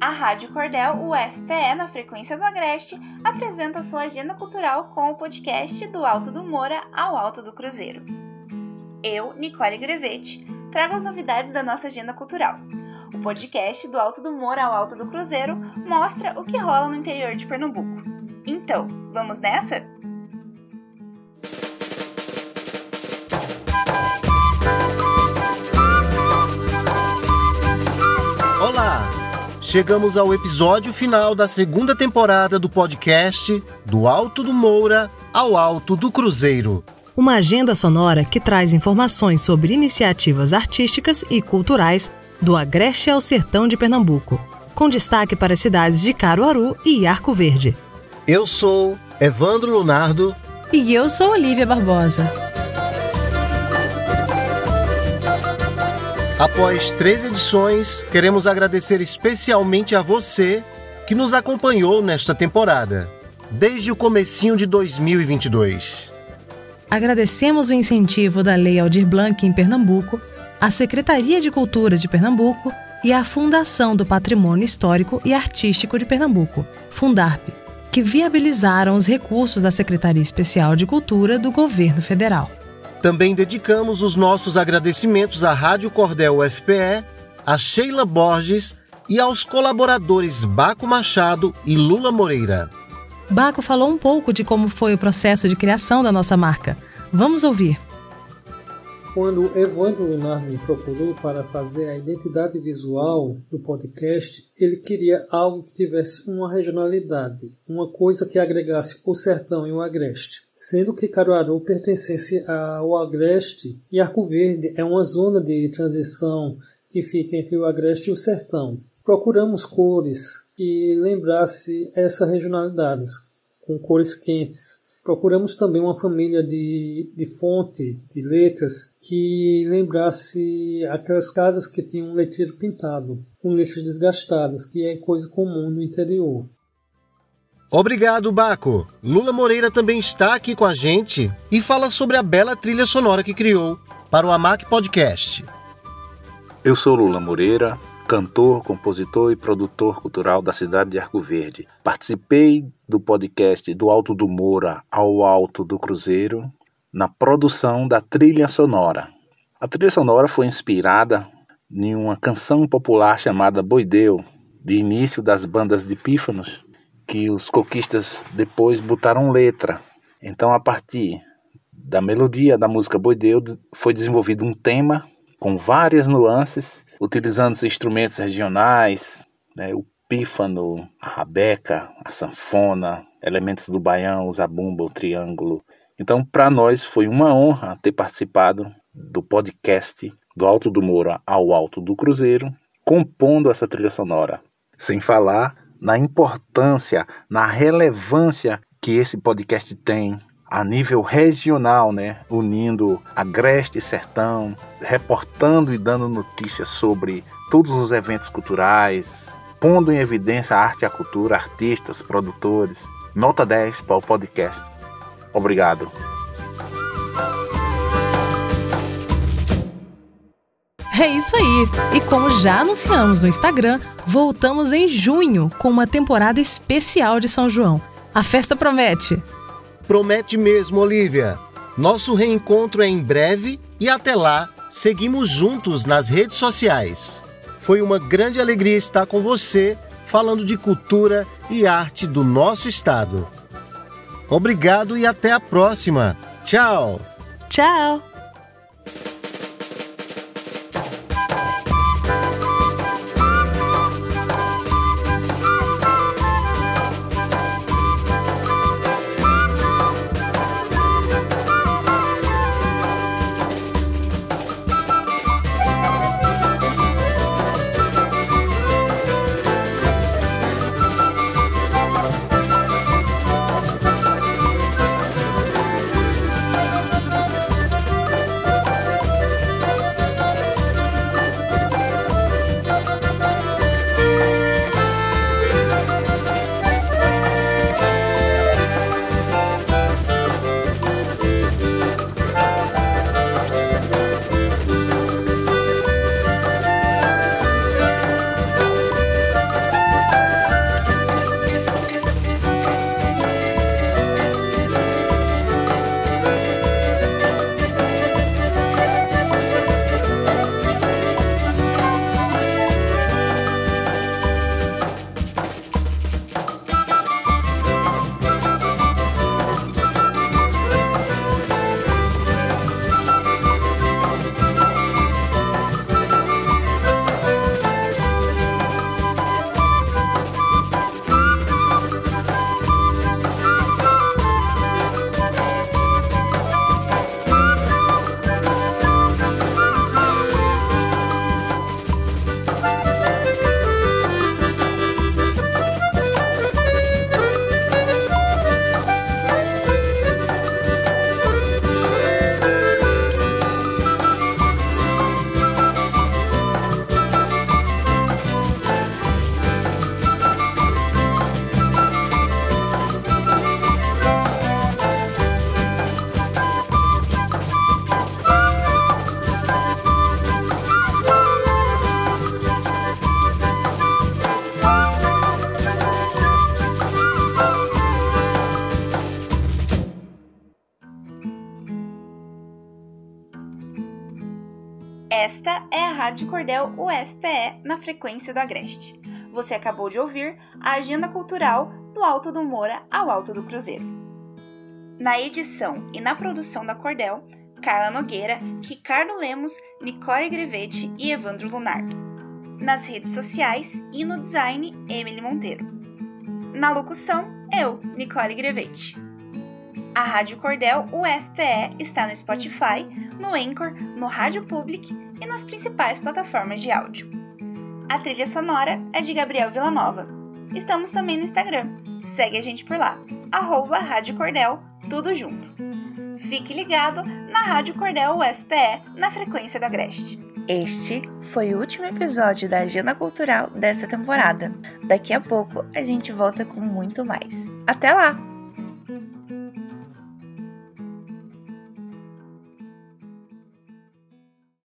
A Rádio Cordel UFPE, na frequência do Agreste, apresenta sua agenda cultural com o podcast Do Alto do Moura ao Alto do Cruzeiro. Eu, Nicole Grevete, trago as novidades da nossa agenda cultural. O podcast Do Alto do Moura ao Alto do Cruzeiro mostra o que rola no interior de Pernambuco. Então, vamos nessa? Chegamos ao episódio final da segunda temporada do podcast Do Alto do Moura ao Alto do Cruzeiro. Uma agenda sonora que traz informações sobre iniciativas artísticas e culturais do Agreste ao Sertão de Pernambuco, com destaque para as cidades de Caruaru e Arco Verde. Eu sou Evandro Lunardo. E eu sou Olivia Barbosa. Após três edições, queremos agradecer especialmente a você que nos acompanhou nesta temporada, desde o comecinho de 2022. Agradecemos o incentivo da Lei Aldir Blanc em Pernambuco, a Secretaria de Cultura de Pernambuco e a Fundação do Patrimônio Histórico e Artístico de Pernambuco, Fundarp, que viabilizaram os recursos da Secretaria Especial de Cultura do Governo Federal. Também dedicamos os nossos agradecimentos à Rádio Cordel UFPE, a Sheila Borges e aos colaboradores Baco Machado e Lula Moreira. Baco falou um pouco de como foi o processo de criação da nossa marca. Vamos ouvir. Quando Evandro Lunardo me procurou para fazer a identidade visual do podcast, ele queria algo que tivesse uma regionalidade, uma coisa que agregasse o sertão e o agreste. Sendo que Caruaru pertencesse ao agreste e Arco Verde é uma zona de transição que fica entre o agreste e o sertão. Procuramos cores que lembrasse essa regionalidade, com cores quentes, Procuramos também uma família de, de fonte, de letras, que lembrasse aquelas casas que tinham um letreiro pintado, com letras desgastadas, que é coisa comum no interior. Obrigado, Baco. Lula Moreira também está aqui com a gente e fala sobre a bela trilha sonora que criou para o AMAC Podcast. Eu sou Lula Moreira, cantor, compositor e produtor cultural da cidade de Arco Verde. Participei do podcast Do Alto do Moura ao Alto do Cruzeiro na produção da trilha sonora. A trilha sonora foi inspirada em uma canção popular chamada Boideu, de início das bandas de pífanos, que os coquistas depois botaram letra. Então, a partir da melodia da música Boideu, foi desenvolvido um tema com várias nuances, utilizando os instrumentos regionais, né, o pífano, a rabeca, a sanfona, elementos do baião, o zabumba, o triângulo. Então, para nós foi uma honra ter participado do podcast do Alto do Moura ao Alto do Cruzeiro, compondo essa trilha sonora. Sem falar na importância, na relevância que esse podcast tem a nível regional, né, unindo agreste e sertão, reportando e dando notícias sobre todos os eventos culturais, pondo em evidência a arte e a cultura, artistas, produtores. Nota 10 para o podcast. Obrigado. É isso aí! E como já anunciamos no Instagram, voltamos em junho com uma temporada especial de São João. A festa promete! Promete mesmo, Olivia. Nosso reencontro é em breve e até lá, seguimos juntos nas redes sociais. Foi uma grande alegria estar com você falando de cultura e arte do nosso estado. Obrigado e até a próxima. Tchau. Tchau. Rádio Cordel UFPE na frequência do Agreste. Você acabou de ouvir a agenda cultural do Alto do Moura ao Alto do Cruzeiro. Na edição e na produção da Cordel, Carla Nogueira, Ricardo Lemos, Nicole Grevete e Evandro Lunardo. Nas redes sociais e no design, Emily Monteiro. Na locução, eu, Nicole Grevete. A Rádio Cordel UFPE está no Spotify, no Anchor, no Rádio Public e nas principais plataformas de áudio. A trilha sonora é de Gabriel Villanova. Estamos também no Instagram. Segue a gente por lá, arroba Rádio Cordel, tudo junto. Fique ligado na Rádio Cordel UFPE, na frequência da Agreste. Este foi o último episódio da Agenda Cultural dessa temporada. Daqui a pouco a gente volta com muito mais. Até lá!